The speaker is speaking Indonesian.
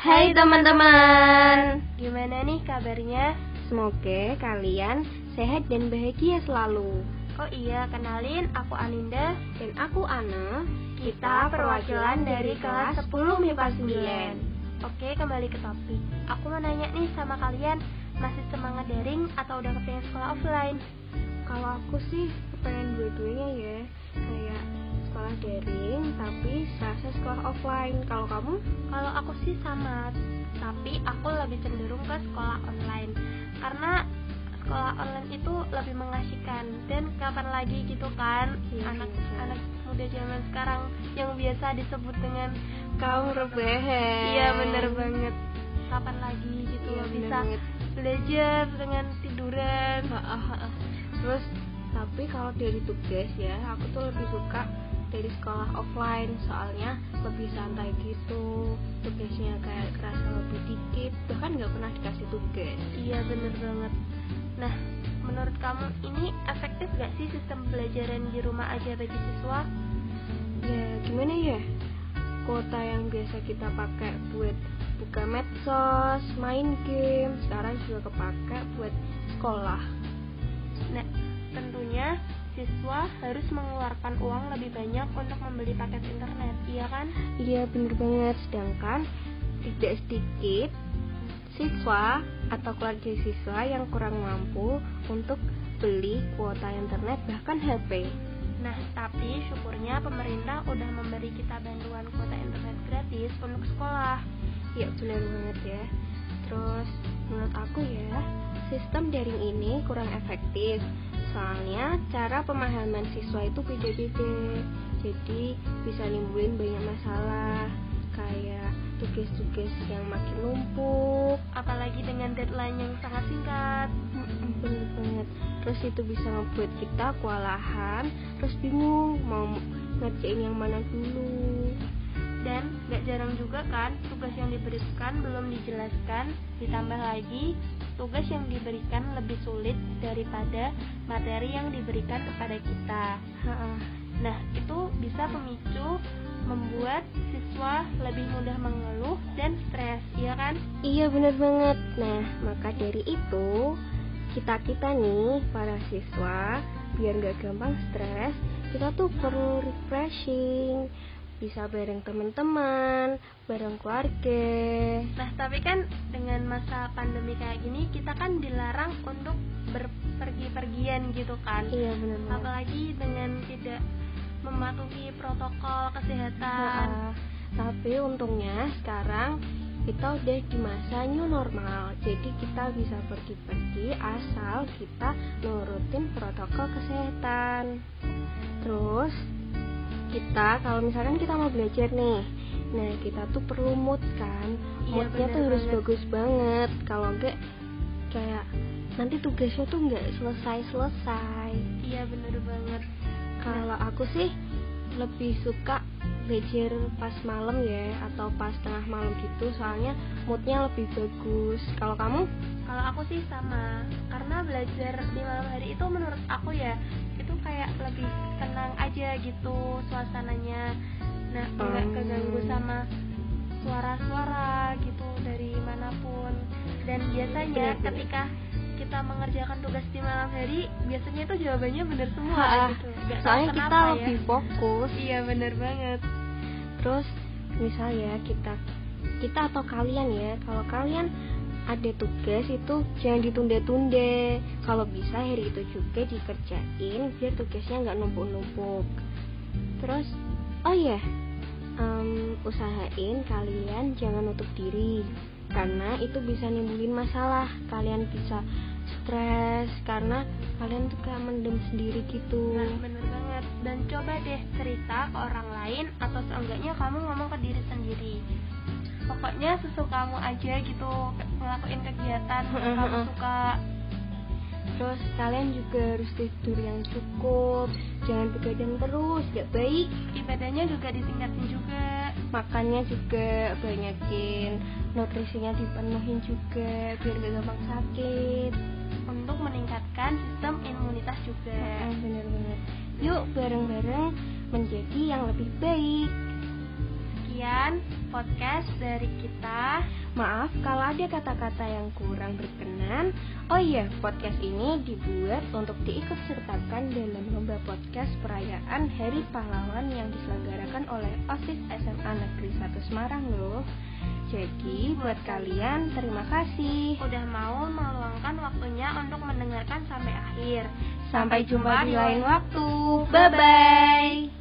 Hai teman-teman. Gimana nih kabarnya? Semoga kalian sehat dan bahagia selalu. Oh iya, kenalin aku Aninda Dan aku Ana. Kita perwakilan dari kelas 10 MIPA 9 Oke, kembali ke topik. Aku mau nanya nih sama kalian Masih semangat daring atau udah kepengen sekolah offline? Kalau aku sih kepengen dua-duanya ya. Kayak sekolah daring tapi serasa sekolah offline. Kalau kamu? Kalau aku sih sama tapi aku lebih cenderung ke sekolah online. Karena sekolah online itu lebih mengasihkan. Dan kapan lagi gitu kan iya, anak iya. anak muda zaman sekarang yang biasa disebut dengan kaum rebahan. Iya bener banget. Kapan lagi gitu iya, bisa banget. belajar dengan tiduran. Terus tapi kalau dari tugas ya aku tuh lebih suka dari sekolah offline soalnya lebih santai gitu tugasnya kayak kerasa lebih dikit bahkan nggak pernah dikasih tugas. Iya bener banget. Nah menurut kamu ini efektif gak sih sistem pembelajaran di rumah aja bagi siswa? Ya gimana ya? Kuota yang biasa kita pakai buat buka medsos main game sekarang juga kepake buat sekolah siswa harus mengeluarkan uang lebih banyak untuk membeli paket internet, iya kan? Iya bener banget, sedangkan tidak sedikit siswa atau keluarga siswa yang kurang mampu untuk beli kuota internet bahkan HP. Nah, tapi syukurnya pemerintah udah memberi kita bantuan kuota internet gratis untuk sekolah. Ya benar banget ya. Terus menurut aku ya, sistem daring ini kurang efektif soalnya cara pemahaman siswa itu beda-beda. Jadi bisa nimbulin banyak masalah kayak tugas-tugas yang makin numpuk. Apalagi dengan deadline yang sangat singkat. Bener banget. Terus itu bisa membuat kita kewalahan terus bingung mau ngerjain yang mana dulu. Dan gak jarang juga kan tugas yang diberikan belum dijelaskan ditambah lagi tugas yang diberikan lebih sulit daripada materi yang diberikan kepada kita. Nah itu bisa pemicu membuat siswa lebih mudah mengeluh dan stres iya kan? Iya benar banget. Nah maka dari itu kita kita nih para siswa biar gak gampang stres kita tuh perlu refreshing bisa bareng teman-teman, bareng keluarga. Nah, tapi kan dengan masa pandemi kayak gini kita kan dilarang untuk berpergi-pergian gitu kan. Iya benar. Apalagi dengan tidak mematuhi protokol kesehatan. Nah, tapi untungnya sekarang kita udah di masa new normal jadi kita bisa pergi-pergi asal kita nurutin protokol kesehatan terus kita kalau misalkan kita mau belajar nih nah kita tuh perlu mood kan. Iya, moodnya tuh harus banget. bagus banget. Kalau enggak kayak nanti tugasnya tuh nggak selesai selesai iya bener banget. Kalau aku sih lebih suka belajar pas malam ya atau pas tengah malam gitu. Soalnya moodnya lebih bagus. Kalau kamu? Kalau aku sih sama. Karena belajar di malam hari itu menurut aku ya itu kayak lebih tenang aja gitu suasananya. Nah nggak Hmm. keganggu sama suara-suara gitu dari mana pun. Dan biasanya ketika kita mengerjakan tugas di malam hari biasanya itu jawabannya bener semua Ha, gitu. Nggak tahu soalnya kita ya. lebih fokus. Iya bener banget. Terus misalnya kita kita atau kalian ya kalau kalian ada tugas itu jangan ditunda-tunda. Kalau bisa hari itu juga dikerjain biar tugasnya nggak numpuk-numpuk. Terus oh ya em, usahain kalian jangan nutup diri. Karena itu bisa nimbulin masalah. Kalian bisa stres karena kalian tuh kayak mendem sendiri gitu Nah, bener banget. Dan coba deh cerita ke orang lain atau seenggaknya kamu ngomong ke diri sendiri. Pokoknya sesukamu aja gitu ngelakuin kegiatan yang kamu suka. Terus kalian juga harus tidur yang cukup Jangan begadang terus, gak baik Ibadahnya juga ditingkatin juga. Makannya juga banyakin Nutrisinya dipenuhin juga Biar gak gampang sakit Untuk meningkatkan sistem imunitas juga. Bener-bener Yuk bareng-bareng menjadi yang lebih baik Sekian podcast dari kita. Maaf kalau ada kata-kata yang kurang berkenan. Oh iya, podcast ini dibuat untuk diikut sertakan dalam lomba podcast perayaan Hari Pahlawan yang diselenggarakan oleh OSIS SMA Negeri 1 Semarang loh. Jadi buat kalian terima kasih. Udah mau meluangkan waktunya untuk mendengarkan sampai akhir. Sampai jumpa di lain waktu. Bye bye.